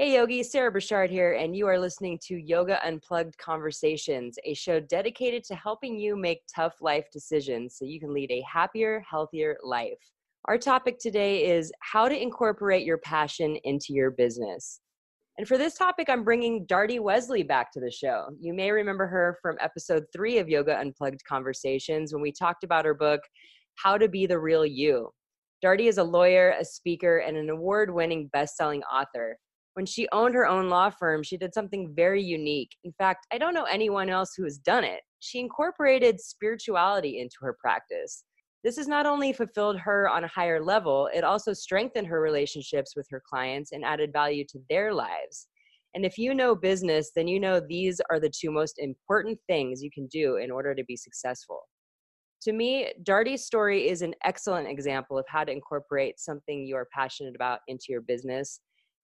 Hey Yogi, Sarah Burchard here, and you are listening to Yoga Unplugged Conversations, a show dedicated to helping you make tough life decisions so you can lead a happier, healthier life. Our topic today is how to incorporate your passion into your business. And for this topic, I'm bringing Darty Wesley back to the show. You may remember her from episode three of Yoga Unplugged Conversations when we talked about her book, How to Be the Real You. Darty is a lawyer, a speaker, and an award winning best selling author. When she owned her own law firm, she did something very unique. In fact, I don't know anyone else who has done it. She incorporated spirituality into her practice. This has not only fulfilled her on a higher level, it also strengthened her relationships with her clients and added value to their lives. And if you know business, then you know these are the two most important things you can do in order to be successful. To me, Darty's story is an excellent example of how to incorporate something you are passionate about into your business.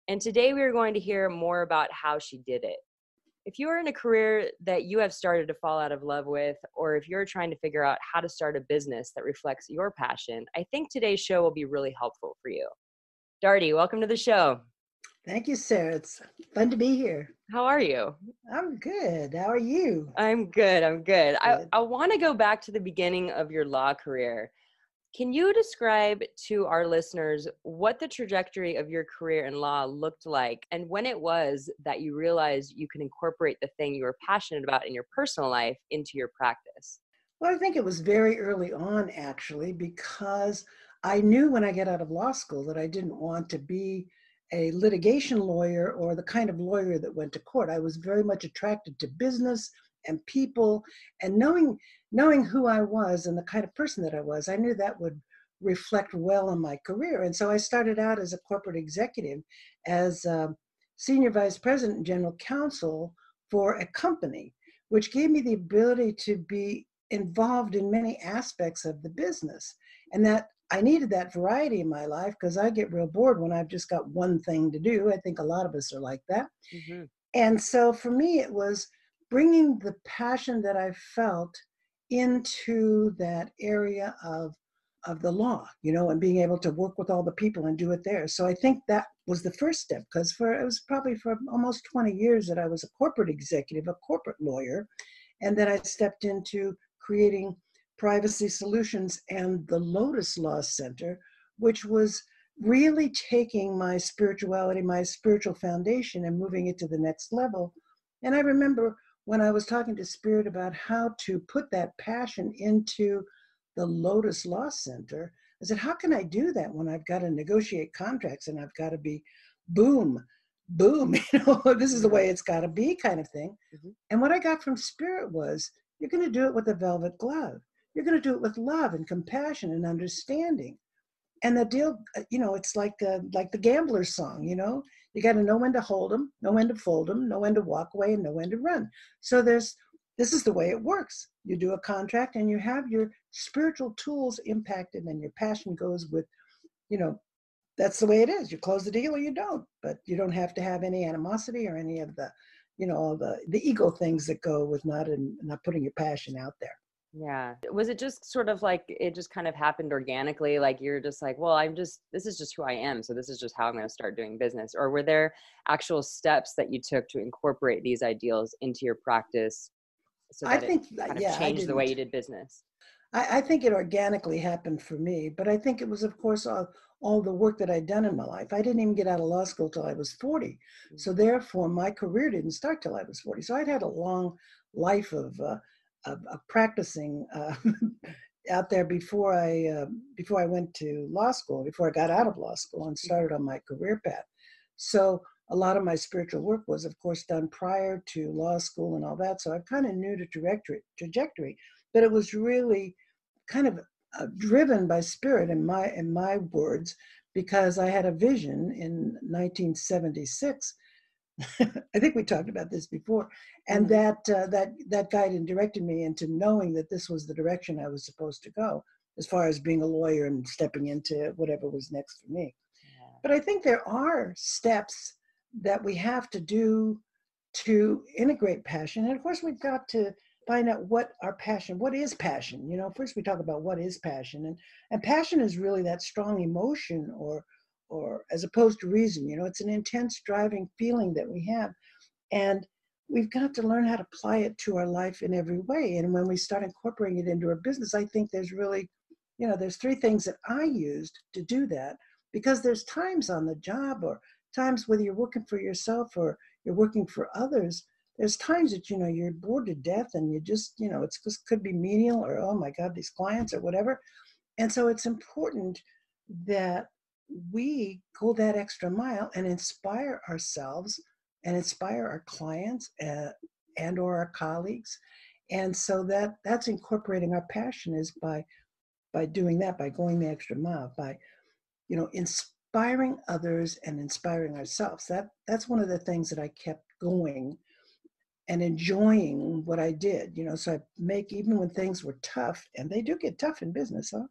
And today we are going to hear more about how she did it if you are in a career that you have started to fall out of love with, or if you're trying to figure out how to start a business that reflects your passion, I think today's show will be really helpful for you. Darty, welcome to the show. Thank you, Sarah. It's fun to be here. How are you? I'm good. How are you? I'm good. I'm good. good. I, I want to go back to the beginning of your law career. Can you describe to our listeners what the trajectory of your career in law looked like and when it was that you realized you could incorporate the thing you were passionate about in your personal life into your practice? Well, I think it was very early on, actually, because I knew when I get out of law school that I didn't want to be a litigation lawyer or the kind of lawyer that went to court. I was very much attracted to business and people and knowing knowing who I was and the kind of person that I was, I knew that would reflect well on my career. And so I started out as a corporate executive, as senior vice president and general counsel for a company, which gave me the ability to be involved in many aspects of the business. And that I needed that variety in my life because I get real bored when I've just got one thing to do. I think a lot of us are like that. Mm-hmm. And so for me, it was bringing the passion that I felt into that area of of the law, you know, and being able to work with all the people and do it there. So I think that was the first step because for it was probably for almost 20 years that I was a corporate executive, a corporate lawyer, and then I stepped into creating privacy solutions and the Lotus Law Center, which was really taking my spirituality, my spiritual foundation, and moving it to the next level. And I remember when I was talking to Spirit about how to put that passion into the Lotus Law Center, I said, How can I do that when I've got to negotiate contracts and I've got to be boom, boom, you know, this is the way it's got to be kind of thing. Mm-hmm. And what I got from Spirit was, You're going to do it with a velvet glove. You're going to do it with love and compassion and understanding. And the deal, uh, you know, it's like uh, like the gambler's song, you know, you got to know when to hold them, know when to fold them, know when to walk away, and know when to run. So there's this is the way it works. You do a contract and you have your spiritual tools impacted, and your passion goes with, you know, that's the way it is. You close the deal or you don't, but you don't have to have any animosity or any of the, you know, all the the ego things that go with not in, not putting your passion out there. Yeah. Was it just sort of like it just kind of happened organically? Like you're just like, well, I'm just, this is just who I am. So this is just how I'm going to start doing business. Or were there actual steps that you took to incorporate these ideals into your practice? So I think, kind of yeah, changed the way you did business. I, I, think it organically happened for me, but I think it was, of course, all, all the work that I'd done in my life. I didn't even get out of law school till I was 40. Mm-hmm. So therefore, my career didn't start till I was 40. So I'd had a long life of, uh, of, of practicing uh, out there before I uh, before I went to law school, before I got out of law school and mm-hmm. started on my career path. So a lot of my spiritual work was, of course, done prior to law school and all that. So I kind of knew the trajectory, trajectory, but it was really kind of uh, driven by spirit in my in my words because I had a vision in 1976 I think we talked about this before, and mm-hmm. that uh, that that guided and directed me into knowing that this was the direction I was supposed to go, as far as being a lawyer and stepping into whatever was next for me. Yeah. But I think there are steps that we have to do to integrate passion, and of course we've got to find out what our passion what is passion you know first we talk about what is passion and and passion is really that strong emotion or or as opposed to reason. You know, it's an intense driving feeling that we have. And we've got to learn how to apply it to our life in every way. And when we start incorporating it into our business, I think there's really, you know, there's three things that I used to do that because there's times on the job or times whether you're working for yourself or you're working for others there's times that you know you're bored to death and you just you know it's just could be menial or oh my god these clients or whatever and so it's important that we go that extra mile and inspire ourselves and inspire our clients uh, and or our colleagues. And so that that's incorporating our passion is by by doing that by going the extra mile by you know inspiring others and inspiring ourselves. That that's one of the things that i kept going and enjoying what i did you know so i make even when things were tough and they do get tough in business huh?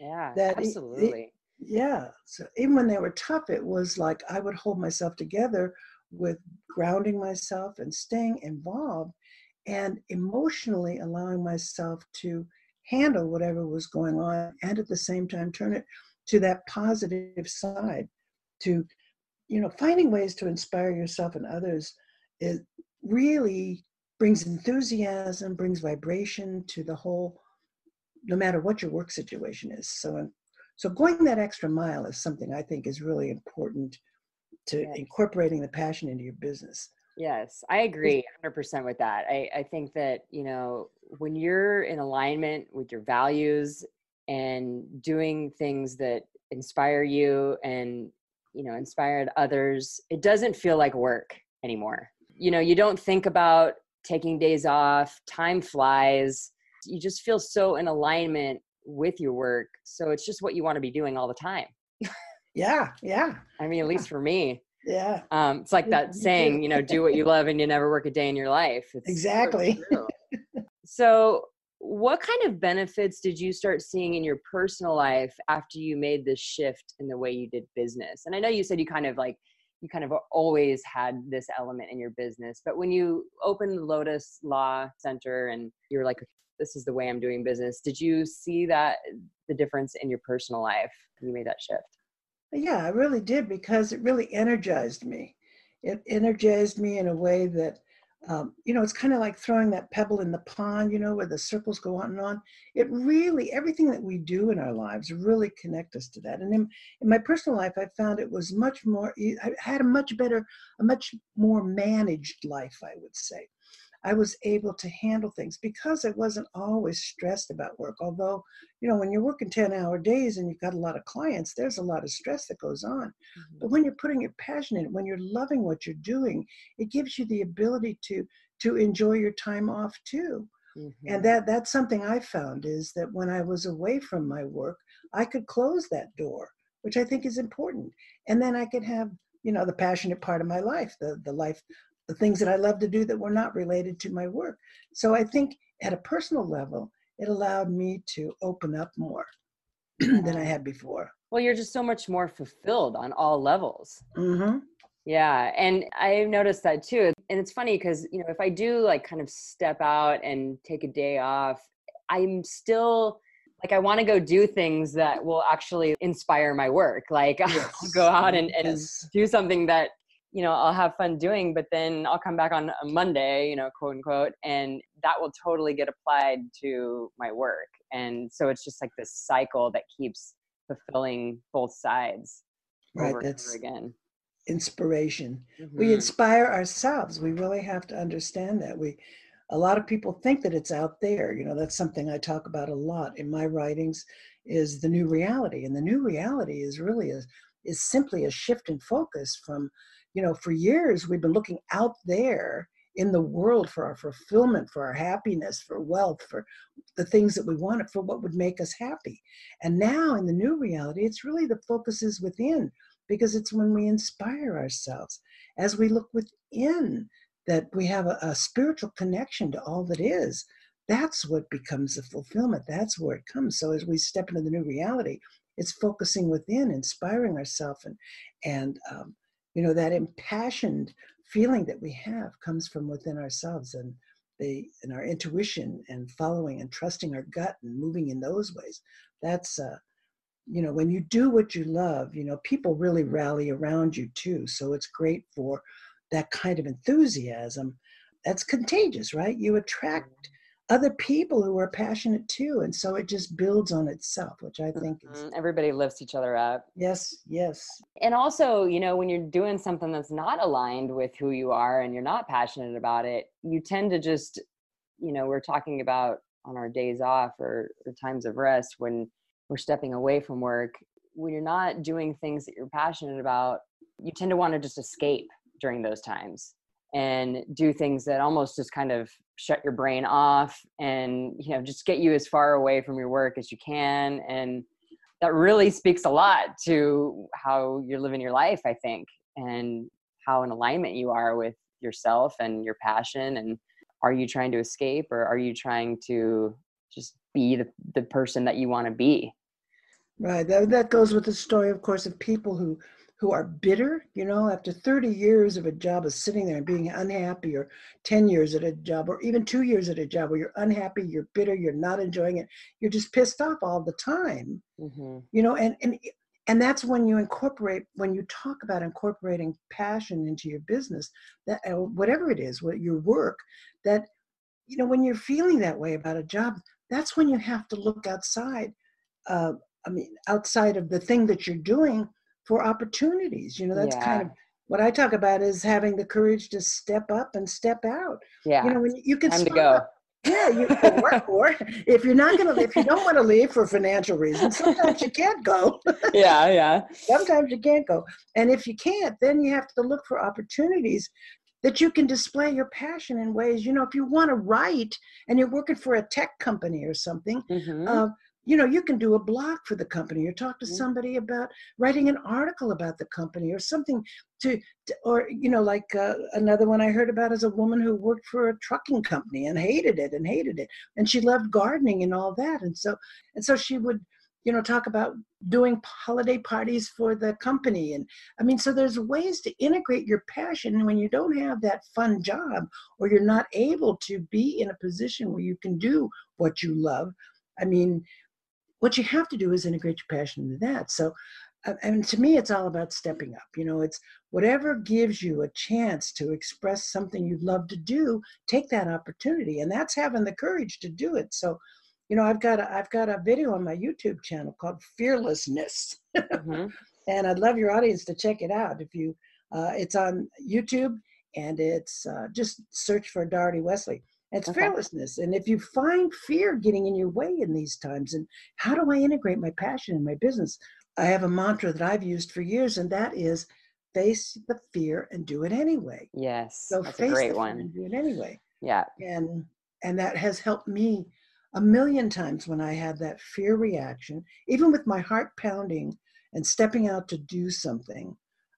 Yeah that absolutely it, it, yeah so even when they were tough it was like i would hold myself together with grounding myself and staying involved and emotionally allowing myself to handle whatever was going on and at the same time turn it to that positive side to you know finding ways to inspire yourself and others it really brings enthusiasm brings vibration to the whole no matter what your work situation is so so going that extra mile is something i think is really important to yes. incorporating the passion into your business. Yes i agree 100% with that. I, I think that you know when you're in alignment with your values and doing things that inspire you and you know inspired others it doesn't feel like work anymore. You know you don't think about taking days off time flies. You just feel so in alignment with your work so it's just what you want to be doing all the time. Yeah yeah i mean at least for me. Yeah. Um it's like that saying you know do what you love and you never work a day in your life. It's exactly. So, so what kind of benefits did you start seeing in your personal life after you made this shift in the way you did business? And i know you said you kind of like you kind of always had this element in your business but when you opened the lotus law center and you're like this is the way i'm doing business did you see that the difference in your personal life when you made that shift yeah i really did because it really energized me it energized me in a way that um, you know, it's kind of like throwing that pebble in the pond, you know, where the circles go on and on. It really, everything that we do in our lives really connect us to that. And in, in my personal life, I found it was much more, I had a much better, a much more managed life, I would say. I was able to handle things because I wasn't always stressed about work. Although, you know, when you're working 10 hour days and you've got a lot of clients, there's a lot of stress that goes on. Mm-hmm. But when you're putting your passion in when you're loving what you're doing, it gives you the ability to to enjoy your time off too. Mm-hmm. And that that's something I found is that when I was away from my work, I could close that door, which I think is important. And then I could have you know the passionate part of my life the the life the things that I love to do that were not related to my work. So I think at a personal level, it allowed me to open up more than I had before. Well, you're just so much more fulfilled on all levels. Mm-hmm. Yeah. And I've noticed that too. And it's funny because, you know, if I do like kind of step out and take a day off, I'm still like I want to go do things that will actually inspire my work. Like yes. I'll go out and, and yes. do something that you know i'll have fun doing but then i'll come back on a monday you know quote unquote and that will totally get applied to my work. And so it's just like this cycle that keeps fulfilling both sides right over that's and over again. inspiration. Mm-hmm. we inspire ourselves. We really have to understand that. We a lot of people think that it's out there. You know that's something i talk about a lot in my writings is the new reality. And the new reality is really a is simply a shift in focus from you know, for years we've been looking out there in the world for our fulfillment, for our happiness, for wealth, for the things that we wanted, for what would make us happy. And now in the new reality, it's really the focus is within because it's when we inspire ourselves. As we look within, that we have a, a spiritual connection to all that is. That's what becomes the fulfillment. That's where it comes. So as we step into the new reality, it's focusing within, inspiring ourselves, and and um, you know that impassioned feeling that we have comes from within ourselves and the and our intuition and following and trusting our gut and moving in those ways that's uh you know, when you do what you love, you know, people really rally around you too. So it's great for that kind of enthusiasm. That's contagious, right? You attract. Other people who are passionate too. And so it just builds on itself, which I think mm-hmm. is. Everybody lifts each other up. Yes, yes. And also, you know, when you're doing something that's not aligned with who you are and you're not passionate about it, you tend to just, you know, we're talking about on our days off or, or times of rest when we're stepping away from work when you're not doing things that you're passionate about you tend to want to just escape during those times and do things that almost just kind of shut your brain off and you know just get you as far away from your work as you can and that really speaks a lot to how you're living your life i think and how in alignment you are with yourself and your passion and are you trying to escape or are you trying to just be the, the person that you want to be Right. That, that goes with the story, of course, of people who who are bitter, you know, after 30 years of a job of sitting there and being unhappy, or 10 years at a job, or even two years at a job where you're unhappy, you're bitter, you're not enjoying it, you're just pissed off all the time. Mm-hmm. You know, and and and that's when you incorporate when you talk about incorporating passion into your business, that uh, whatever it is, what your work, that you know, when you're feeling that way about a job, that's when you have to look outside uh, I mean, outside of the thing that you're doing for opportunities. You know, that's yeah. kind of what I talk about is having the courage to step up and step out. Yeah. You know, when you can time to go. Yeah, you can work for. If you're not gonna, if you don't want to leave for financial reasons, sometimes you can't go. yeah, yeah. Sometimes you can't go, and if you can't, then you have to look for opportunities that you can display your passion in ways. You know, if you want to write and you're working for a tech company or something, mm-hmm. uh, you know you can do a blog for the company or talk to somebody about writing an article about the company or something to, to or you know like uh, another one i heard about is a woman who worked for a trucking company and hated it and hated it and she loved gardening and all that and so and so she would you know talk about doing holiday parties for the company and i mean so there's ways to integrate your passion when you don't have that fun job or you're not able to be in a position where you can do what you love i mean what you have to do is integrate your passion into that. So, and to me, it's all about stepping up. You know, it's whatever gives you a chance to express something you'd love to do, take that opportunity, and that's having the courage to do it. So, you know, I've got a, I've got a video on my YouTube channel called Fearlessness, mm-hmm. and I'd love your audience to check it out. If you, uh, it's on YouTube, and it's uh, just search for Doherty Wesley it's okay. fearlessness. And if you find fear getting in your way in these times, and how do I integrate my passion in my business? I have a mantra that I've used for years, and that is face the fear and do it anyway. Yes. So that's face a great one. and do it anyway. Yeah. And and that has helped me a million times when I had that fear reaction, even with my heart pounding and stepping out to do something.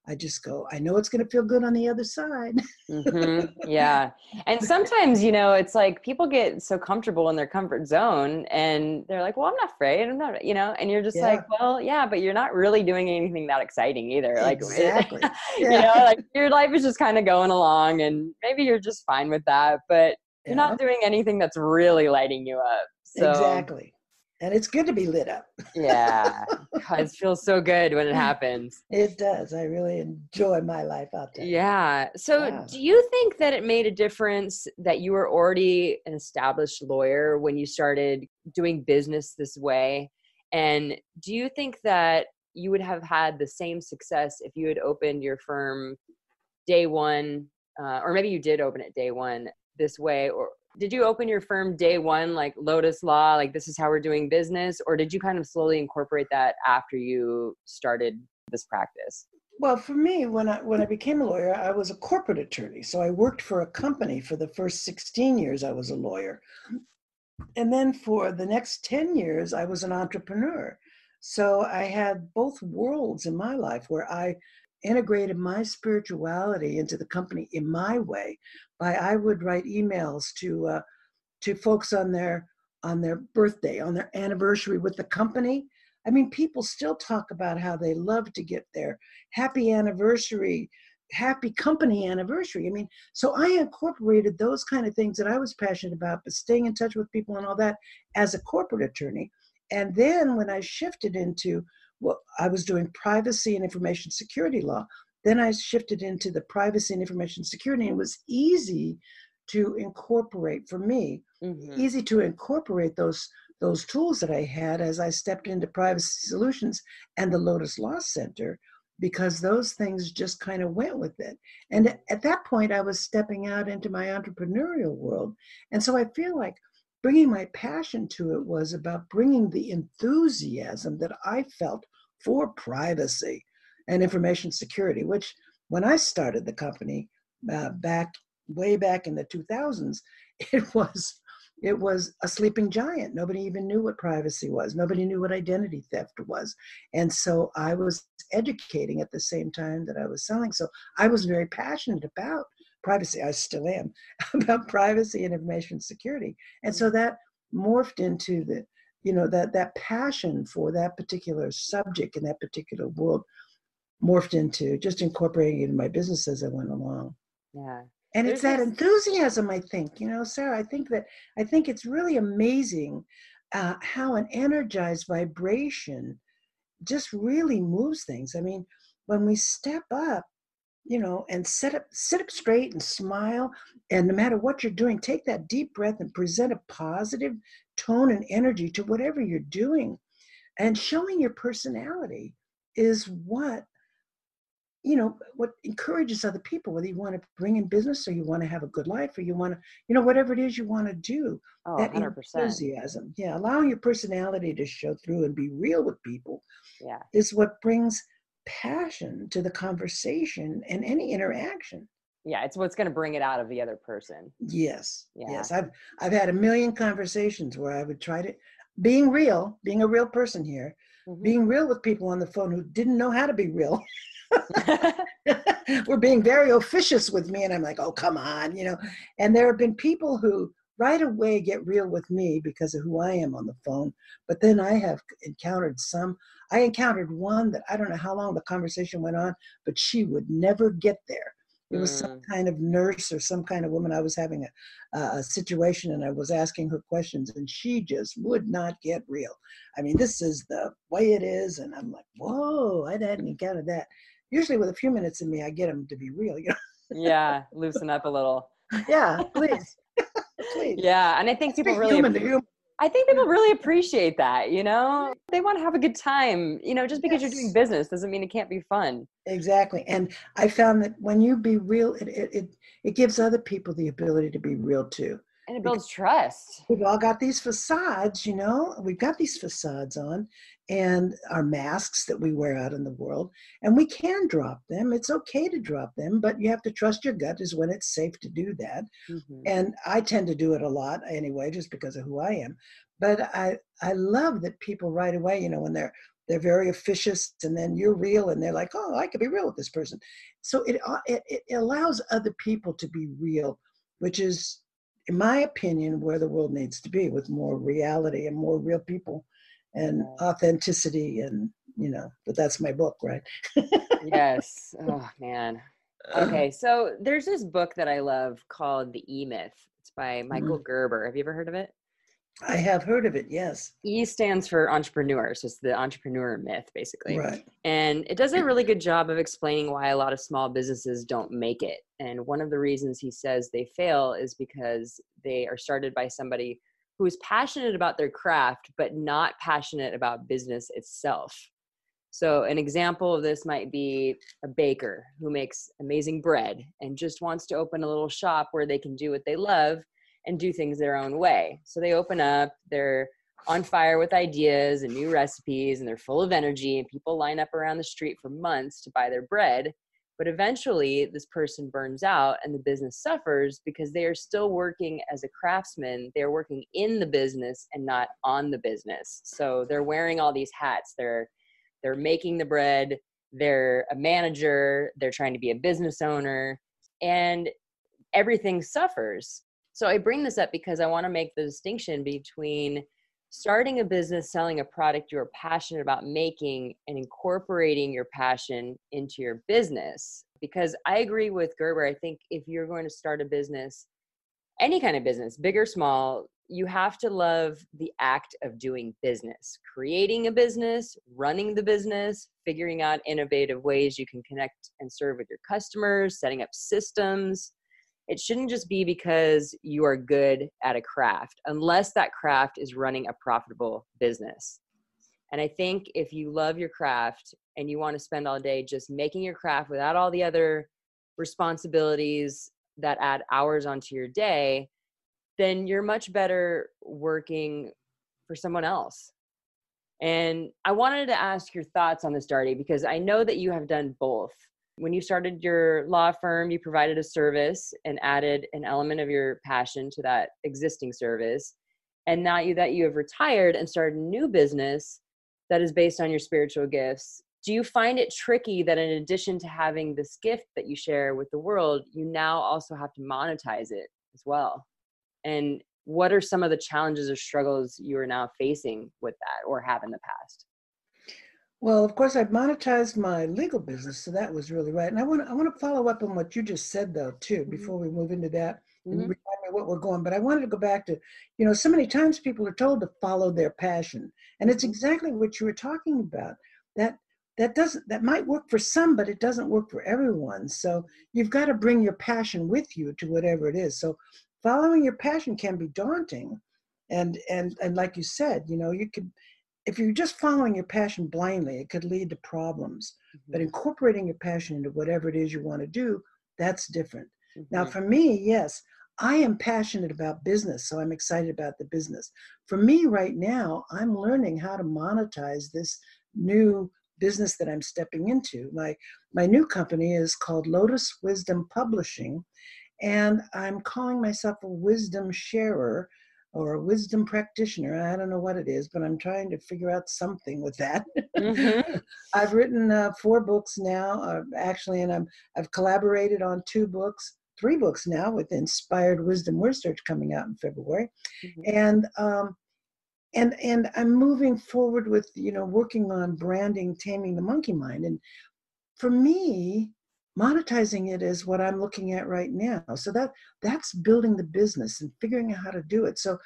I just go, I know it's going to feel good on the other side. mm-hmm. Yeah. And sometimes, you know, it's like people get so comfortable in their comfort zone and they're like, well, I'm not afraid. I'm not, you know, and you're just yeah. like, well, yeah, but you're not really doing anything that exciting either. Like, exactly. you know, like your life is just kind of going along and maybe you're just fine with that, but you're yeah. not doing anything that's really lighting you up. So, exactly and it's good to be lit up. yeah, it feels so good when it happens. It does. I really enjoy my life out there. Yeah. So, yeah. do you think that it made a difference that you were already an established lawyer when you started doing business this way? And do you think that you would have had the same success if you had opened your firm day one, uh, or maybe you did open it day one this way, or did you open your firm day one like lotus law like this is how we're doing business? Or did you kind of slowly incorporate that after you started this practice? Well for me when i when i became a lawyer i was a corporate attorney. So i worked for a company for the first 16 years i was a lawyer. And then for the next 10 years i was an entrepreneur. So i had both worlds in my life where i integrated my spirituality into the company in my way by I would write emails to uh, to folks on their on their birthday, on their anniversary with the company. I mean, people still talk about how they love to get their happy anniversary, happy company anniversary. I mean, so I incorporated those kind of things that I was passionate about, but staying in touch with people and all that as a corporate attorney. And then when I shifted into well, I was doing privacy and information security law. Then I shifted into the privacy and information security, and it was easy to incorporate for me, mm-hmm. easy to incorporate those those tools that I had as I stepped into privacy solutions and the Lotus Law Center, because those things just kind of went with it. And at that point, I was stepping out into my entrepreneurial world, and so I feel like bringing my passion to it was about bringing the enthusiasm that I felt for privacy and information security, which when I started the company uh, back way back in the 2000s, it was it was a sleeping giant. Nobody even knew what privacy was. Nobody knew what identity theft was. And so I was educating at the same time that I was selling. So I was very passionate about privacy. I still am about privacy and information security. And so that morphed into the, you know, that that passion for that particular subject in that particular world morphed into just incorporating it in my business as I went along. Yeah. And There's it's that enthusiasm, I think, you know, Sarah, I think that I think it's really amazing uh, how an energized vibration just really moves things. I mean, when we step up you know, and sit up, sit up straight and smile. And no matter what you're doing, take that deep breath and present a positive tone and energy to whatever you're doing. And showing your personality is what, you know, what encourages other people, whether you want to bring in business or you want to have a good life or you want to, you know, whatever it is you want to do. Oh, that 100%. enthusiasm. Yeah. Allowing your personality to show through and be real with people yeah. is what brings passion to the conversation and any interaction yeah it's what's going to bring it out of the other person yes yeah. yes i've i've had a million conversations where i would try to being real being a real person here mm-hmm. being real with people on the phone who didn't know how to be real were being very officious with me and i'm like oh come on you know and there have been people who right away get real with me because of who I am on the phone. But then I have encountered some. I encountered one that I don't know how long the conversation went on, but she would never get there. It was mm. some kind of nurse or some kind of woman. I was having a, a situation and I was asking her questions, and she just would not get real. I mean, this is the way it is, and I'm like, whoa, I hadn't encountered that. Usually, with a few minutes in me, I get them to be real. You know? yeah, loosen up a little. Yeah, please. please. Yeah, and I think people really. Human I think people really appreciate that, you know? They want to have a good time. You know, just because yes. you're doing business doesn't mean it can't be fun. Exactly. And I found that when you be real, it it it, it gives other people the ability to be real too. And it builds trust. We've all got these facades, you know, we've got these facades on and our masks that we wear out in the world, and we can drop them. It's okay to drop them, but you have to trust your gut is when it's safe to do that. Mm-hmm. And I tend to do it a lot anyway, just because of who I am. But I, I love that people right away, you know, when they're they're very officious and then you're real and they're like oh i could be real with this person so it, it, it allows other people to be real which is in my opinion, where the world needs to be with more reality and more real people and authenticity and you know but that's my book right? Yes. Oh man. Okay so there's this book that i love called the e-myth it's by michael mm-hmm. gerber. Have you ever heard of it I have heard of it, yes. E stands for entrepreneur. So it's the entrepreneur myth, basically. Right. And it does a really good job of explaining why a lot of small businesses don't make it. And one of the reasons he says they fail is because they are started by somebody who is passionate about their craft, but not passionate about business itself. So, an example of this might be a baker who makes amazing bread and just wants to open a little shop where they can do what they love and do things their own way. So they open up, they're on fire with ideas and new recipes, and they're full of energy, and people line up around the street for months to buy their bread. But eventually, this person burns out and the business suffers because they are still working as a craftsman. They're working in the business and not on the business. So they're wearing all these hats. They're they're making the bread, they're a manager, they're trying to be a business owner, and everything suffers so I bring this up because I want to make the distinction between starting a business, selling a product you're passionate about making, and incorporating your passion into your business. Because I agree with Gerber. I think if you're going to start a business, any kind of business, big or small, you have to love the act of doing business, creating a business, running the business, figuring out innovative ways you can connect and serve with your customers, setting up systems. It shouldn't just be because you are good at a craft, unless that craft is running a profitable business. And I think if you love your craft and you want to spend all day just making your craft without all the other responsibilities that add hours onto your day, then you're much better working for someone else. And I wanted to ask your thoughts on this, Darty, because I know that you have done both. When you started your law firm, you provided a service and added an element of your passion to that existing service. And now you, that you have retired and started a new business that is based on your spiritual gifts, do you find it tricky that in addition to having this gift that you share with the world, you now also have to monetize it as well? and what are some of the challenges or struggles you are now facing with that or have in the past well of course i've monetized my legal business so that was really right and i want to i want to follow up on what you just said though too mm-hmm. before we move into that mm-hmm. and remind me what we're going but i wanted to go back to you know so many times people are told to follow their passion and it's mm-hmm. exactly what you were talking about that that doesn't that might work for some but it doesn't work for everyone so you've got to bring your passion with you to whatever it is so following your passion can be daunting and and and like you said you know you could if you're just following your passion blindly it could lead to problems mm-hmm. but incorporating your passion into whatever it is you want to do that's different mm-hmm. now for me yes i am passionate about business so i'm excited about the business for me right now i'm learning how to monetize this new business that i'm stepping into my my new company is called lotus wisdom publishing and I'm calling myself a wisdom sharer or a wisdom practitioner. I don't know what it is, but I'm trying to figure out something with that. Mm-hmm. I've written uh, four books now, uh, actually, and I'm I've collaborated on two books, three books now with Inspired Wisdom Research coming out in February, mm-hmm. and um, and and I'm moving forward with you know working on branding, taming the monkey mind, and for me, monetizing it is what i'm looking at right now. So that that's building the business and figuring out how to do it. So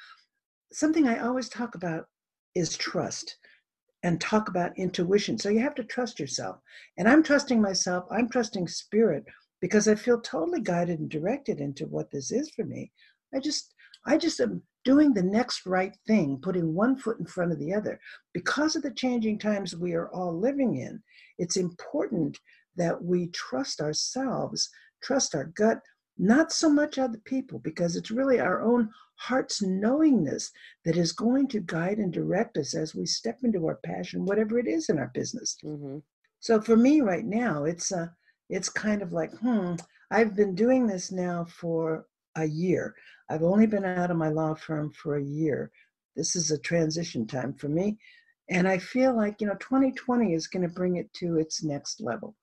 something i always talk about is trust and talk about intuition. So you have to trust yourself. And i'm trusting myself. I'm trusting spirit because i feel totally guided and directed into what this is for me. I just i just am doing the next right thing putting one foot in front of the other. Because of the changing times we are all living in it's important that we trust ourselves, trust our gut, not so much other people, because it's really our own heart's knowingness that is going to guide and direct us as we step into our passion, whatever it is in our business. Mm-hmm. So for me right now, it's uh, it's kind of like, hmm, I've been doing this now for a year. I've only been out of my law firm for a year. This is a transition time for me. And I feel like, you know, 2020 is going to bring it to its next level.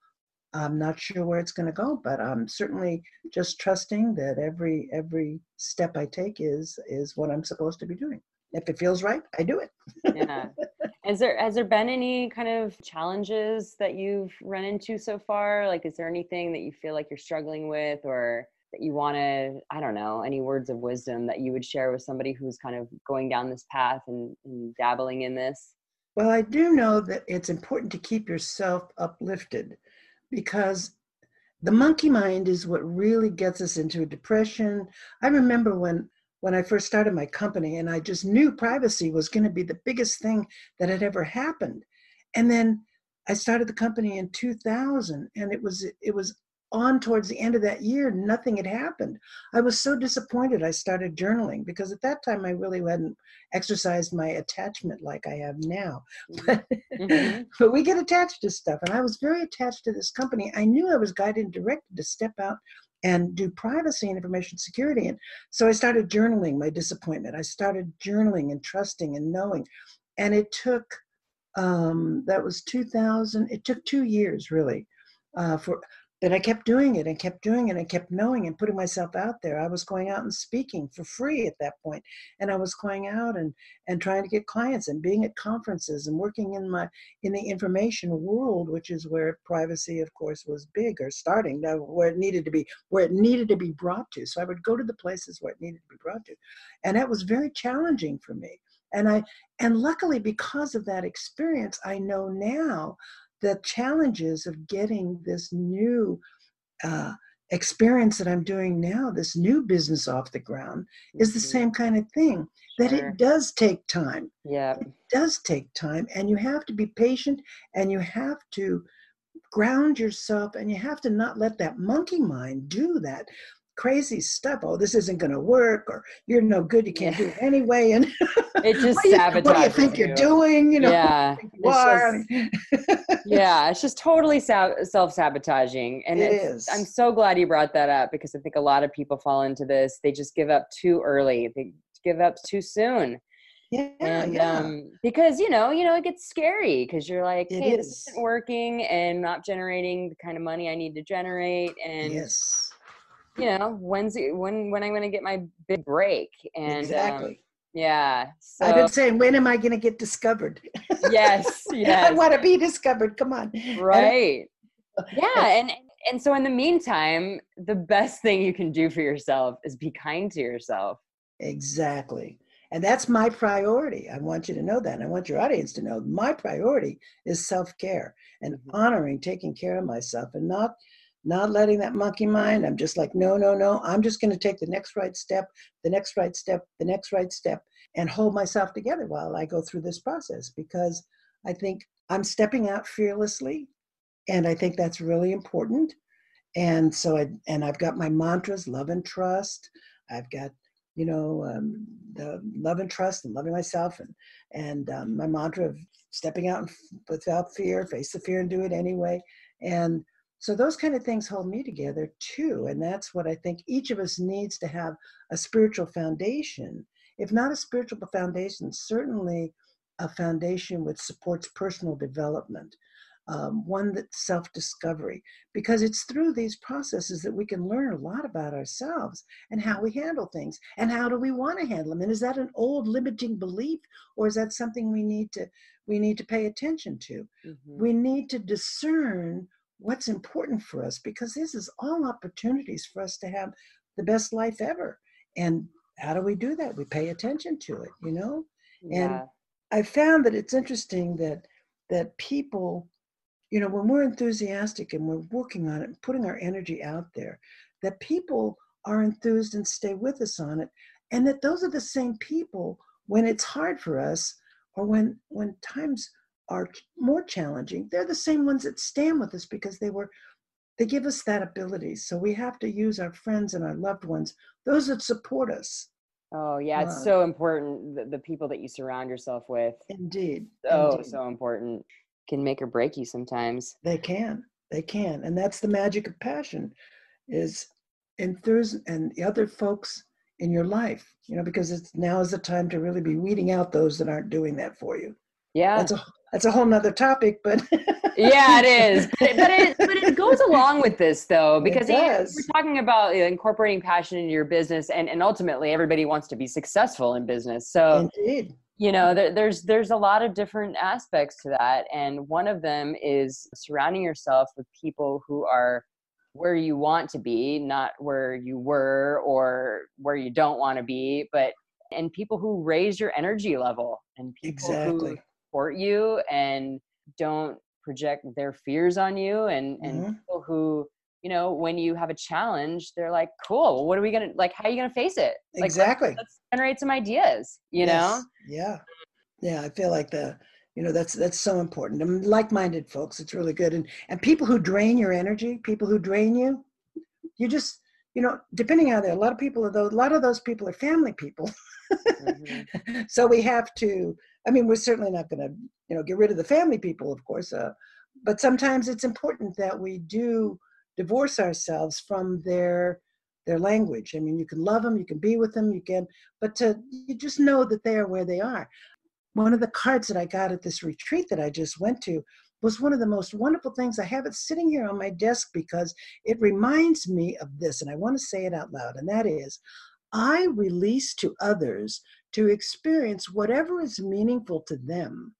I'm not sure where it's going to go, but I'm certainly just trusting that every every step I take is is what I'm supposed to be doing. If it feels right, I do it. yeah. Is there has there been any kind of challenges that you've run into so far? Like, is there anything that you feel like you're struggling with, or that you want to I don't know any words of wisdom that you would share with somebody who's kind of going down this path and, and dabbling in this? Well, I do know that it's important to keep yourself uplifted because the monkey mind is what really gets us into a depression. I remember when when I first started my company and I just knew privacy was going to be the biggest thing that had ever happened. And then I started the company in 2000 and it was it was on towards the end of that year, nothing had happened. I was so disappointed. I started journaling because at that time I really hadn't exercised my attachment like I have now. But, mm-hmm. but we get attached to stuff. And I was very attached to this company. I knew I was guided and directed to step out and do privacy and information security. And so I started journaling my disappointment. I started journaling and trusting and knowing. And it took, um, that was 2000, it took two years really uh, for that I kept doing it and kept doing it and kept knowing and putting myself out there. I was going out and speaking for free at that point, and I was going out and and trying to get clients and being at conferences and working in my in the information world, which is where privacy, of course, was big or starting now where it needed to be where it needed to be brought to. So I would go to the places where it needed to be brought to, and that was very challenging for me. And I and luckily because of that experience, I know now the challenges of getting this new uh, experience that I'm doing now, this new business off the ground, is the mm-hmm. same kind of thing. That it does take time. Yeah. It does take time. And you have to be patient and you have to ground yourself and you have to not let that monkey mind do that crazy stuff. Oh, this isn't going to work, or you're no good. You can't yeah. do it anyway. And it just sabotages. What do you think you. are doing? You know, yeah, it's just, yeah, it's just totally self sabotaging. And it is. I'm so glad you brought that up because I think a lot of people fall into this. They just give up too early. They give up too soon. Yeah, and, yeah. Um, because you know, you know, it gets scary because you're like, it hey, is. this isn't working and not generating the kind of money I need to generate, and yes you know when's it, when when i'm going to get my big break and um, exactly. um, yeah so, i've been saying when am i going to get discovered? Yes yes i want to be discovered come on. Right. Yeah and and so in the meantime the best thing you can do for yourself is be kind to yourself. Exactly. And that's my priority. I want you to know that and i want your audience to know my priority is self-care and mm-hmm. honoring taking care of myself and not not letting that monkey mind. I'm just like, no, no, no. I'm just going to take the next right step, the next right step, the next right step, and hold myself together while I go through this process because I think I'm stepping out fearlessly. And I think that's really important. And so I, and I've got my mantras, love and trust. I've got, you know, um, the love and trust and loving myself and, and um, my mantra of stepping out without fear, face the fear and do it anyway. And so those kind of things hold me together too. And that's what I think each of us needs to have a spiritual foundation. If not a spiritual foundation, certainly a foundation which supports personal development, um, one that's self discovery, because it's through these processes that we can learn a lot about ourselves and how we handle things and how do we want to handle them. And is that an old limiting belief or is that something we need to? We need to pay attention to. Mm-hmm. We need to discern what's important for us because this is all opportunities for us to have the best life ever. And how do we do that? We pay attention to it, you know? Yeah. And I found that it's interesting that that people, you know, when we're enthusiastic and we're working on it and putting our energy out there, that people are enthused and stay with us on it. And that those are the same people when it's hard for us or when when times are more challenging, they're the same ones that stand with us because they were they give us that ability. So we have to use our friends and our loved ones, those that support us. Oh yeah, it's uh, so important the, the, people that you surround yourself with. Indeed. So indeed. so important. Can make or break you sometimes. They can. They can. And that's the magic of passion is enthusiasm and the other folks in your life, you know, because it's now is the time to really be weeding out those that aren't doing that for you. Yeah. That's a that's a whole nother topic, but yeah, it is. But, but, it but it goes along with this though, because we're talking about uh, incorporating passion into your business, and and ultimately everybody wants to be successful in business. So indeed, you know, there, there's there's a lot of different aspects to that, and one of them is surrounding yourself with people who are where you want to be, not where you were or where you don't want to be, but and people who raise your energy level and people exactly. who support you and don't project their fears on you and and mm-hmm. people who you know when you have a challenge they're like cool what are we gonna like how are you gonna face it? Like, exactly. let's, let's generate some ideas you yes. know yeah. Yeah i feel like the you know that's that's so important. And like-minded folks it's really good. And and people who drain your energy people who drain you you just you know depending on there a lot of people are those a lot of those people are family people. Mm-hmm. so we have to I mean, we're certainly not going to, you know, get rid of the family people, of course. Uh, but sometimes it's important that we do divorce ourselves from their their language. I mean, you can love them, you can be with them, you can, but to you just know that they are where they are. One of the cards that I got at this retreat that I just went to was one of the most wonderful things. I have it sitting here on my desk because it reminds me of this, and I want to say it out loud, and that is I release to others to experience whatever is meaningful to them,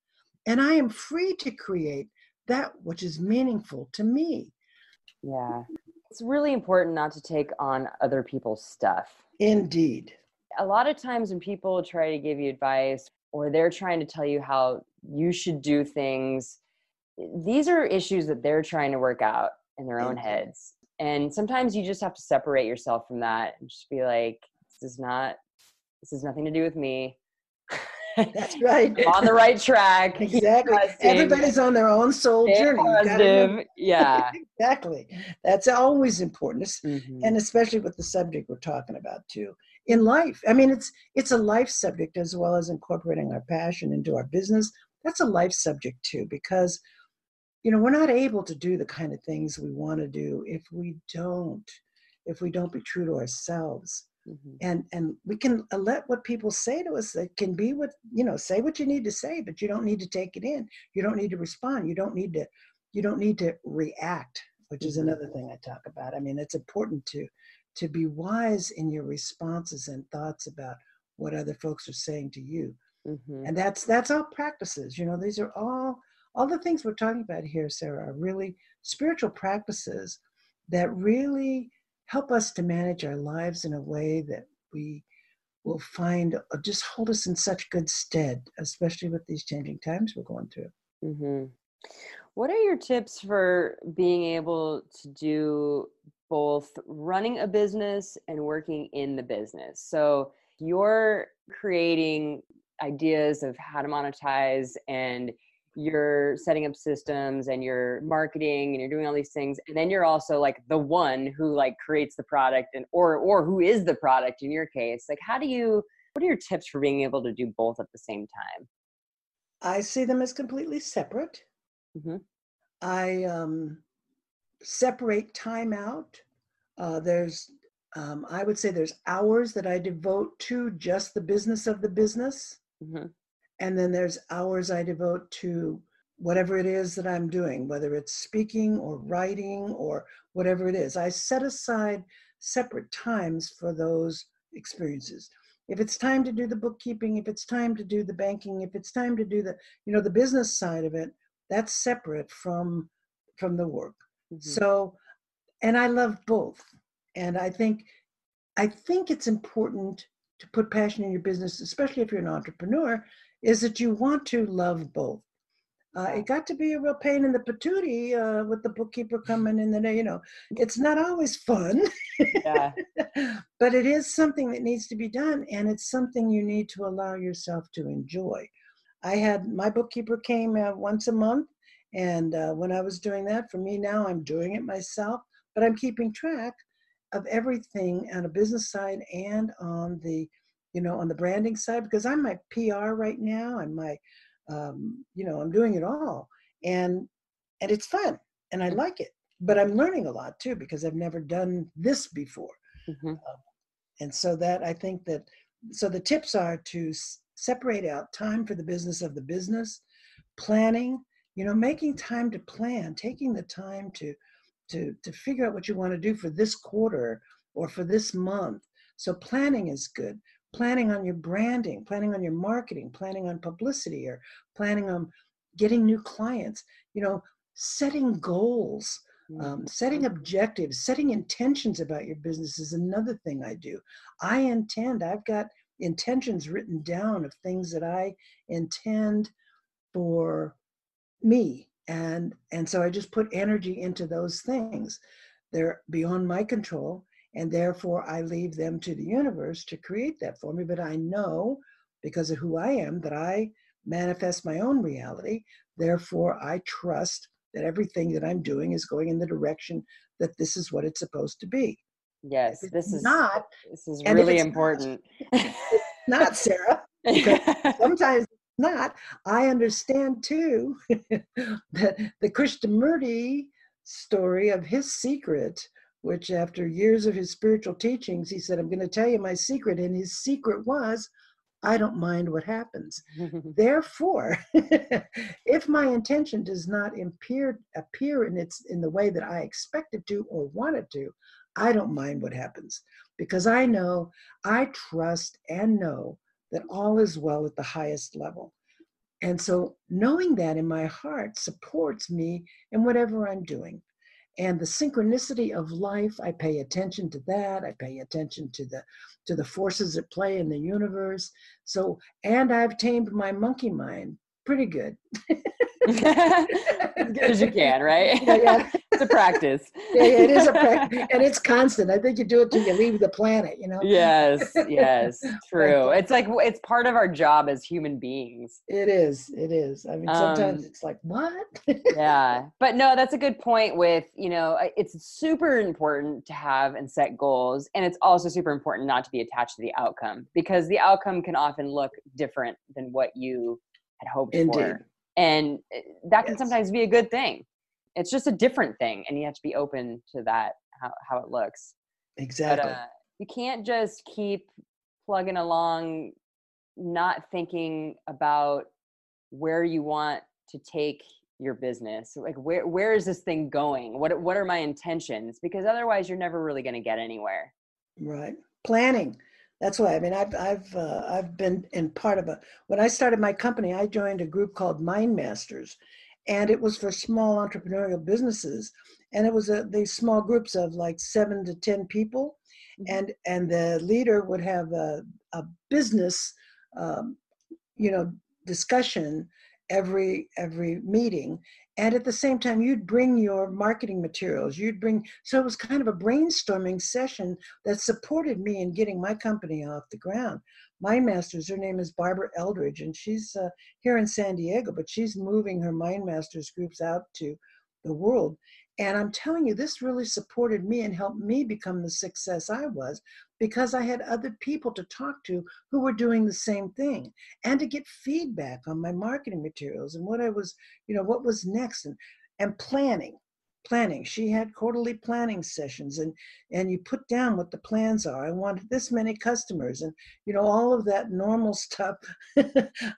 and I am free to create that which is meaningful to me. Yeah. It's really important not to take on other people's stuff. Indeed. A lot of times when people try to give you advice or they're trying to tell you how you should do things, these are issues that they're trying to work out in their own heads. And sometimes you just have to separate yourself from that and just be like, this is not, this has nothing to do with me. That's right. on the right track. Exactly. Everybody's on their own soul Stay journey. Positive. Yeah. exactly. That's always important. Mm-hmm. And especially with the subject we're talking about too. In life. I mean it's it's a life subject as well as incorporating our passion into our business. That's a life subject too, because you know, we're not able to do the kind of things we want to do if we don't, if we don't be true to ourselves Mm-hmm. And and we can uh, let what people say to us. It can be what you know. Say what you need to say, but you don't need to take it in. You don't need to respond. You don't need to. You don't need to react, which is mm-hmm. another thing I talk about. I mean, it's important to to be wise in your responses and thoughts about what other folks are saying to you. Mm-hmm. And that's that's all practices. You know, these are all all the things we're talking about here, Sarah, are really spiritual practices that really help us to manage our lives in a way that we will find uh, just hold us in such good stead, especially with these changing times we're going through. Mm-hmm. What are your tips for being able to do both running a business and working in the business? So you're creating ideas of how to monetize and you're setting up systems and you're marketing and you're doing all these things and then you're also like the one who like creates the product and or or who is the product in your case like how do you what are your tips for being able to do both at the same time? I see them as completely separate. Mm-hmm. i um separate time out. Uh, there's um, i would say there's hours that i devote to just the business of the business. Mm-hmm and then there's hours I devote to whatever it is that I'm doing, whether it's speaking or writing or whatever it is. I set aside separate times for those experiences. If it's time to do the bookkeeping, if it's time to do the banking, if it's time to do the, you know, the business side of it, that's separate from from the work. Mm-hmm. So, and I love both. And I think I think it's important to put passion in your business, especially if you're an entrepreneur, is that you want to love both. Uh, it got to be a real pain in the patootie uh, with the bookkeeper coming in the day. you know it's not always fun yeah. but it is something that needs to be done and it's something you need to allow yourself to enjoy i had my bookkeeper came uh, once a month and uh, when i was doing that for me now i'm doing it myself but i'm keeping track of everything on a business side and on the you know, on the branding side because I'm my PR right now and my, um, you know, I'm doing it all, and and it's fun and I like it. But I'm learning a lot too because I've never done this before, mm-hmm. um, and so that I think that so the tips are to s- separate out time for the business of the business, planning, you know, making time to plan, taking the time to to to figure out what you want to do for this quarter or for this month. So planning is good planning on your branding, planning on your marketing, planning on publicity, or planning on getting new clients, you know, setting goals, um, mm-hmm. setting objectives, setting intentions about your business is another thing I do. I intend, I've got intentions written down of things that I intend for me and and so i just put energy into those things they're beyond my control and therefore I leave them to the universe to create that for me. But I know because of who I am that I manifest my own reality. Therefore, I trust that everything that I'm doing is going in the direction that this is what it's supposed to be. Yes, this is not. This is really important. Not, not Sarah. sometimes it's not. I understand too that the Krishnamurti story of his secret which after years of his spiritual teachings, he said, I'm going to tell you my secret. And his secret was, I don't mind what happens. Therefore, if my intention does not appear appear in its in the way that I expect it to or want it to, I don't mind what happens because I know, I trust and know that all is well at the highest level. And so knowing that in my heart supports me in whatever I'm doing. And the synchronicity of life, I pay attention to that. I pay attention to the to the forces at play in the universe. So, and I've tamed my monkey mind pretty good. as good as you can, right? Yeah, yeah. it's a practice. Yeah, it is a practice, and it's constant. I think you do it till you leave the planet. You know. Yes, yes, true. it's like it's part of our job as human beings. It is. It is. I mean, sometimes um, it's like what? yeah, but no, that's a good point. With you know, it's super important to have and set goals, and it's also super important not to be attached to the outcome because the outcome can often look different than what you had hoped Indeed. for. And eh, that can yes. sometimes be a good thing. It's just a different thing and you have to be open to that how, how it looks. Exactly. but, uh, you can't just keep plugging along not thinking about where you want to take your business. Like where where is this thing going? What what are my intentions? Because otherwise you're never really going to get anywhere. Right. Planning that's why I mean I've I've uh, I've been in part of a when I started my company I joined a group called Mind Masters, and it was for small entrepreneurial businesses, and it was a these small groups of like seven to ten people, mm-hmm. and and the leader would have a a business, um, you know, discussion every every meeting and at the same time you'd bring your marketing materials you'd bring so it was kind of a brainstorming session that supported me in getting my company off the ground. Mind masters her name is barbara eldridge and she's uh, here in san diego but she's moving her mind masters groups out to the world and I'm telling you, this really supported me and helped me become the success I was because I had other people to talk to who were doing the same thing and to get feedback on my marketing materials and what I was, you know, what was next and, and planning planning. She had quarterly planning sessions and and you put down what the plans are. I want this many customers and you know all of that normal stuff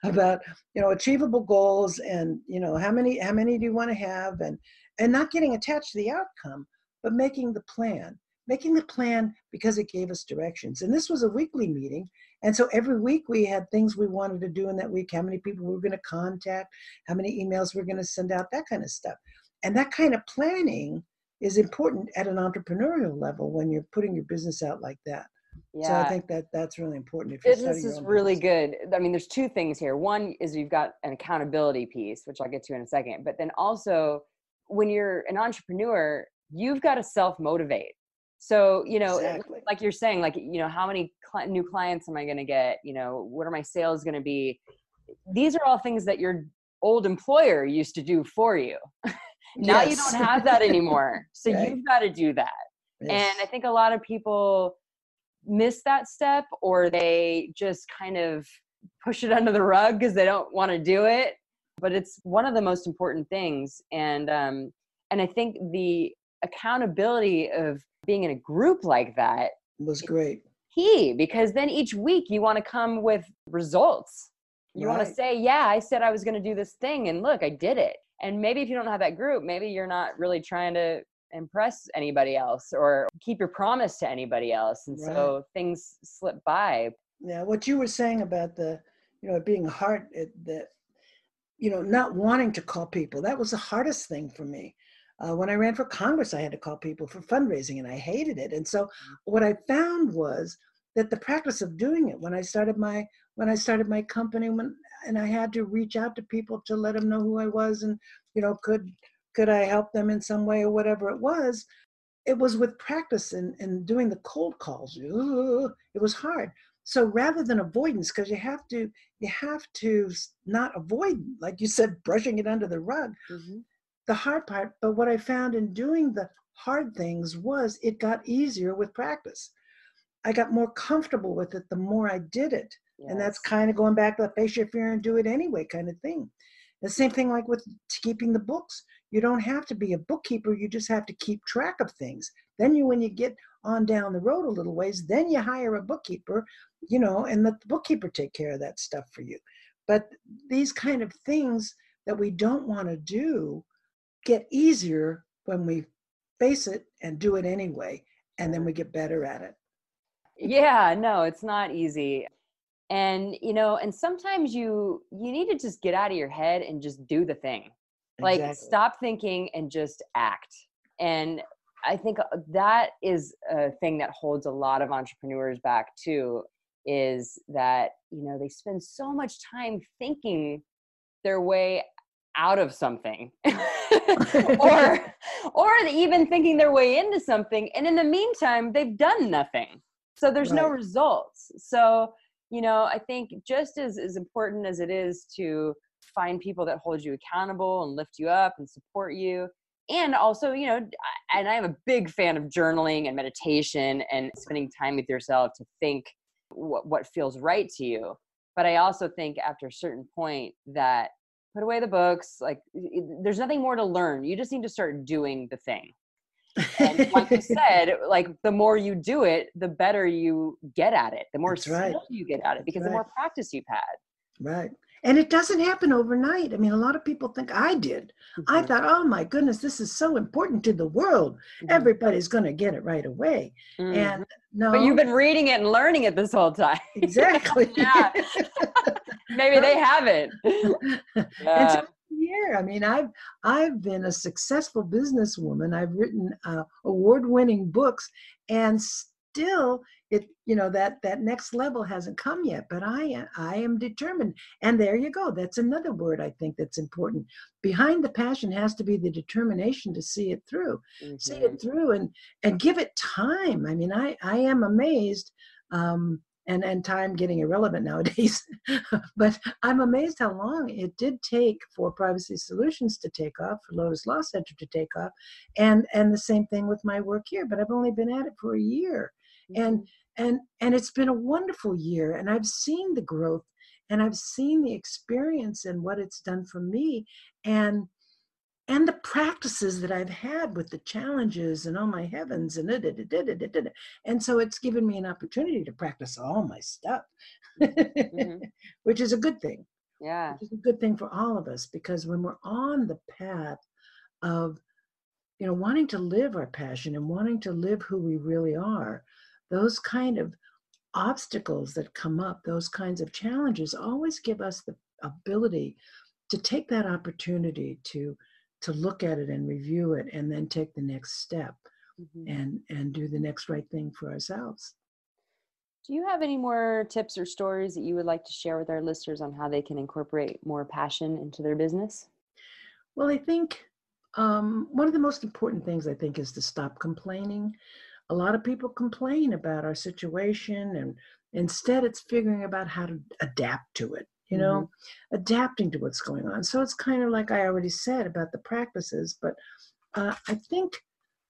about you know achievable goals and you know how many how many do you want to have and and not getting attached to the outcome, but making the plan. Making the plan because it gave us directions. And this was a weekly meeting. And so every week we had things we wanted to do in that week, how many people we were going to contact, how many emails we we're going to send out, that kind of stuff. And that kind of planning is important at an entrepreneurial level when you're putting your business out like that. Yeah. So I think that that's really important. If business is really business. good. I mean, there's two things here. One is you've got an accountability piece, which I'll get to in a second, but then also when you're an entrepreneur, you've got to self motivate. So, you know, exactly. like you're saying, like, you know, how many cl- new clients am I going to get? You know, what are my sales going to be? These are all things that your old employer used to do for you. now yes. you don't have that anymore. So right. you've got to do that. Yes. And I think a lot of people miss that step or they just kind of push it under the rug because they don't want to do it but it's one of the most important things and um and i think the accountability of being in a group like that was great key because then each week you want to come with results you right. want to say yeah i said i was going to do this thing and look i did it and maybe if you don't have that group maybe you're not really trying to impress anybody else or keep your promise to anybody else and right. so things slip by yeah what you were saying about the you know being hard it, that you know, not wanting to call people. That was the hardest thing for me. Uh, when I ran for Congress, I had to call people for fundraising, and I hated it. And so, what I found was that the practice of doing it when I started my when I started my company, when and I had to reach out to people to let them know who I was, and you know, could could I help them in some way or whatever it was. It was with practice and, and doing the cold calls. It was hard so rather than avoidance because you have to you have to not avoid like you said brushing it under the rug. Mm-hmm. the hard part but what i found in doing the hard things was it got easier with practice. I got more comfortable with it the more i did it. Yes. and that's kind of going back to the face your fear and do it anyway kind of thing. The same thing like with keeping the books. You don't have to be a bookkeeper you just have to keep track of things. Then you when you get on down the road a little ways then you hire a bookkeeper you know and let the bookkeeper take care of that stuff for you. But these kind of things that we don't want to do get easier when we face it and do it anyway and then we get better at it. Yeah no it's not easy. And you know and sometimes you you need to just get out of your head and just do the thing. Like Exactly. stop thinking and just act. And i think uh, that is a thing that holds a lot of entrepreneurs back too is that you know they spend so much time thinking their way out of something or or even thinking their way into something and in the meantime they've done nothing. So there's no results. So you know i think just as as important as it is to find people that hold you accountable and lift you up and support you and also you know and i'm a big fan of journaling and meditation and spending time with yourself to think what, what feels right to you but i also think after a certain point that put away the books like there's nothing more to learn you just need to start doing the thing. And like you said like the more you do it the better you get at it the more right. skill you get at it because the more practice you've had. Right and it doesn't happen overnight. I mean a lot of people think i did. I Mhm, thought oh my goodness this is so important to the world. Mhm, everybody's going to get it right away. Mhm. and no. But you've been reading it and learning it this whole time. Exactly. Yeah. maybe they haven't yeah. i mean i've i've been a successful businesswoman. I've written uh, award-winning books and still it you know that that next level hasn't come yet but i am i am determined. And there you go. That's another word i think that's important. Behind the passion has to be the determination to see it through. See Mhm. it through and and give it time. I mean i i am amazed um and and time getting irrelevant nowadays but i'm amazed how long it did take for privacy solutions to take off for lotus law center to take off and and the same thing with my work here but i've only been at it for a year and and and it's been a wonderful year and i've seen the growth and i've seen the experience and what it's done for me and and the practices that I've had with the challenges and oh my heavens and da, da, da, da, da, da, da. and so it's given me an opportunity to practice all my stuff, Mhm. which is a good thing. yeah Which is a good thing for all of us because when we're on the path of you know wanting to live our passion and wanting to live who we really are, those kind of obstacles that come up, those kinds of challenges always give us the ability to take that opportunity to to look at it and review it and then take the next step Mhm. and and do the next right thing for ourselves Do you have any more tips or stories that you would like to share with our listeners on how they can incorporate more passion into their business? well i think um, one of the most important things i think is to stop complaining a lot of people complain about our situation and instead it's figuring about how to adapt to it you know adapting to what's going on. So it's kind of like i already said about the practices but uh, i think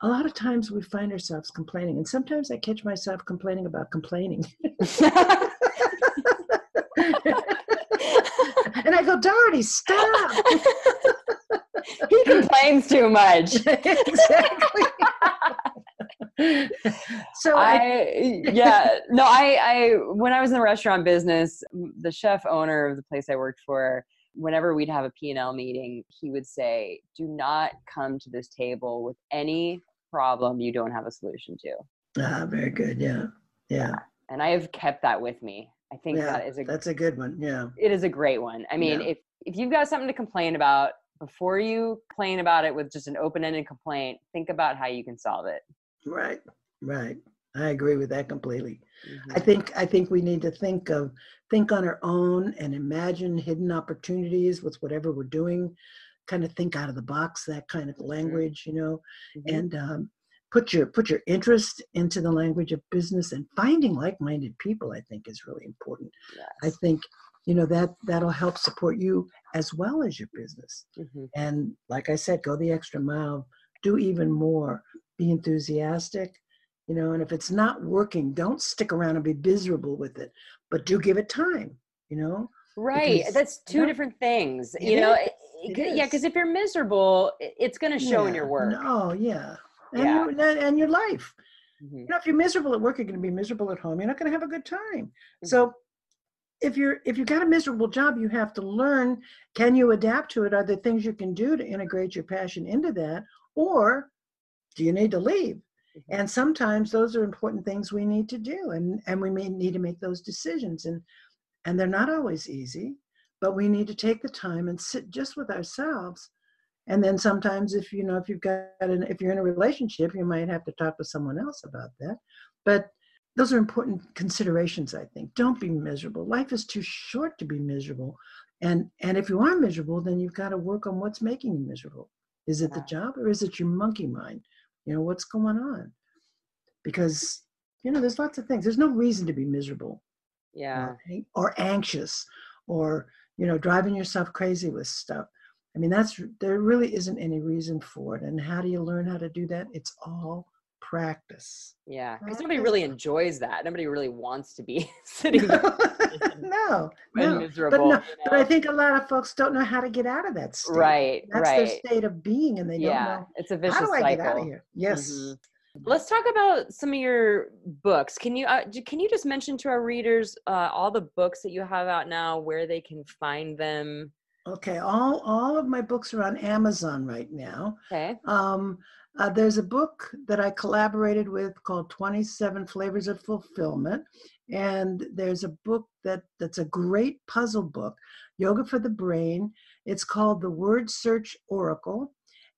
a lot of times we find ourselves complaining and sometimes i catch myself complaining about complaining. And i go Darity stop! He complains too much. exactly so I, yeah no I I when I was in the restaurant business, the chef owner of the place I worked for, whenever we'd have a P&L meeting, he would say, "Do not come to this table with any problem you don't have a solution to." ah, very good yeah yeah And I have kept that with me. I think yeah that is a that's a good one yeah it is a great one. I mean, Yeah. if if you've got something to complain about, before you complain about it with just an open-ended complaint, think about how you can solve it. Right right i agree with that completely Mhm. I think I think we need to think of think on our own and imagine hidden opportunities with whatever we're doing. Kind of think out of the box, that kind of language, you know, Mhm. and um, put your put your interest into the language of business and finding like-minded people. I think is really important. I think you know that that'll help support you as well as your business. Mhm. And like I said, go the extra mile, do even more, be enthusiastic, you know, and if it's not working, don't stick around and be miserable with it, but do give it time, you know. right because, that's two you know, different things you know is, it- yeah because if you're miserable it's going to show in your work Oh yeah. And, Yeah. your, and your life. Mhm. You know, if you're miserable at work, you're going to be miserable at home. You're not going to have a good time. Mm-hmm. So, if you're if you've got a miserable job, you have to learn. Can you adapt to it? Are there things you can do to integrate your passion into that, or do you need to leave? Mhm. And sometimes those are important things we need to do, and and we may need to make those decisions. And and they're not always easy, but we need to take the time and sit just with ourselves. And then sometimes if you know if you've got an if you're in a relationship you might have to talk to someone else about that. But those are important considerations i think. Don't be miserable. Life is too short to be miserable. And and if you are miserable then you've got to work on what's making you miserable. Is it the job or is it your monkey mind you know what's going on? Because you know there's lots of things. There's no reason to be miserable yeah. or, or anxious or you know driving yourself crazy with stuff. I mean that's there really isn't any reason for it. And how do you learn how to do that? It's all practice yeah because nobody really enjoys that nobody really wants to be sitting there no no miserable but no you but i think a lot of folks don't know how to get out of that state right that's right their state of being and they yeah don't know it's a vicious cycle. how do i cycle get out of here yes Mhm. Let's talk about some of your books. Can you uh, can you just mention to our readers uh, all the books that you have out now, where they can find them? okay all all of my books are on amazon right now Okay. Um, uh, there's a book that I collaborated with called 27 Flavors of Fulfillment. And there's a book that, that's a great puzzle book, Yoga for the Brain. It's called The Word Search Oracle,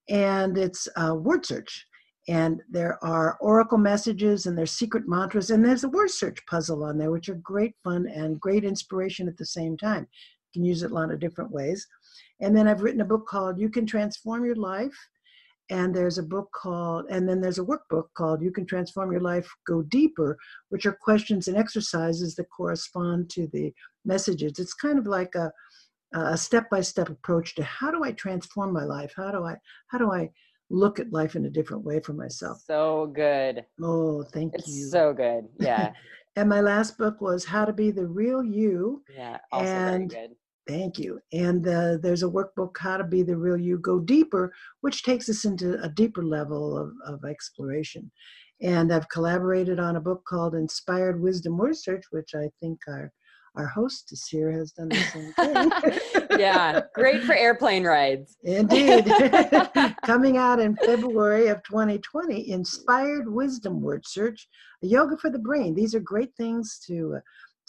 and it's a word search. And there are oracle messages and there's secret mantras, and there's a word search puzzle on there, which are great fun and great inspiration at the same time. You can use it a lot of different ways. And then I've written a book called You Can Transform Your Life and there's a book called and then there's a workbook called you can transform your life go deeper which are questions and exercises that correspond to the messages it's kind of like a a step-by-step approach to how do i transform my life how do i how do i look at life in a different way for myself So good. oh thank It's you so good. Yeah. and my last book was how to be the real you Yeah. Also And- very good. Thank you. And uh, there's a workbook, How to Be the Real You Go Deeper, which takes us into a deeper level of, of exploration. And I've collaborated on a book called Inspired Wisdom Word Search, which I think our, our hostess here has done the same thing. yeah. Great for airplane rides. Indeed. Coming out in February of 2020, Inspired Wisdom Word Search, yoga for the brain. These are great things to uh,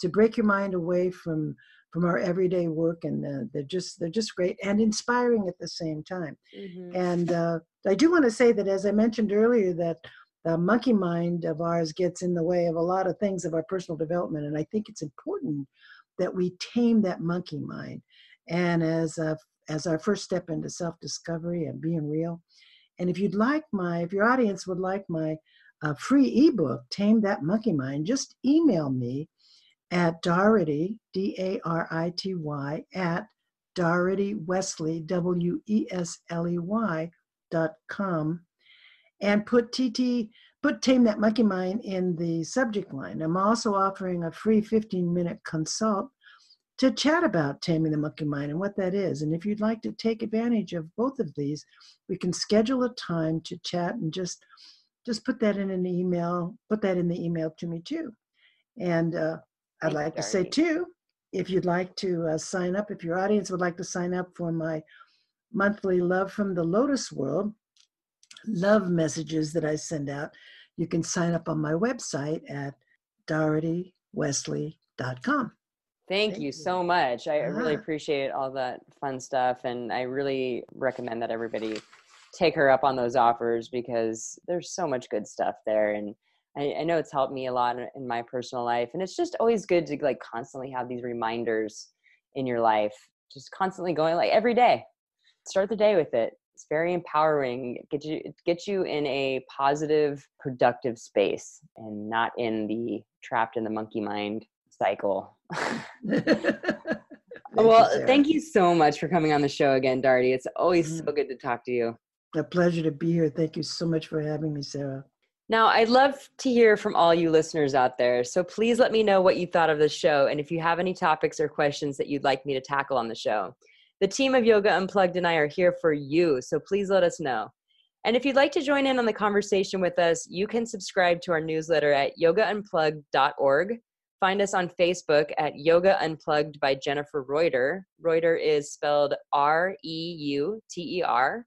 to break your mind away from from our everyday work, and uh, they're just they're just great and inspiring at the same time. Mhm. And uh, I do want to say that, as I mentioned earlier, that the monkey mind of ours gets in the way of a lot of things of our personal development, and I think it's important that we tame that monkey mind. And as a as our first step into self-discovery and being real. And if you'd like my, if your audience would like my uh, free ebook, Tame That Monkey Mind, just email me at Darity, D-A-R-I-T-Y, at Darity Wesley, W-E-S-L-E-Y dot com, and put TT, put Tame That Monkey Mind in the subject line. I'm also offering a free 15-minute consult to chat about taming the monkey mind and what that is. And if you'd like to take advantage of both of these, we can schedule a time to chat and just just put that in an email. Put that in the email to me too. And uh, I'd like to say too, if you'd like to uh, sign up, if your audience would like to sign up for my monthly Love from the Lotus World love messages that I send out, you can sign up on my website at DarityWesley.com. Thank, Thank you you. so much. I really Ah. appreciate all that fun stuff. And I really recommend that everybody take her up on those offers because there's so much good stuff there. And I, I know it's helped me a lot in, in my personal life. And it's just always good to like constantly have these reminders in your life, just constantly going like every day. Start the day with it. It's very empowering. Get you it gets you in a positive, productive space and not in the trapped in the monkey mind cycle. well, thank you so much for coming on the show again, Darity. It's always so Mhm. good to talk to you. A pleasure to be here. Thank you so much for having me, Sarah. Now, I'd love to hear from all you listeners out there. So please let me know what you thought of the show and if you have any topics or questions that you'd like me to tackle on the show. The team of Yoga Unplugged and I are here for you, so please let us know. And if you'd like to join in on the conversation with us, you can subscribe to our newsletter at yogaunplugged.org. Find us on Facebook at Yoga Unplugged by Jennifer Reuter. Reuter is spelled R E U T E R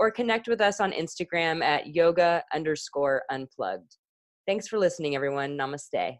or connect with us on Instagram at yoga underscore unplugged. Thanks for listening, everyone. Namaste.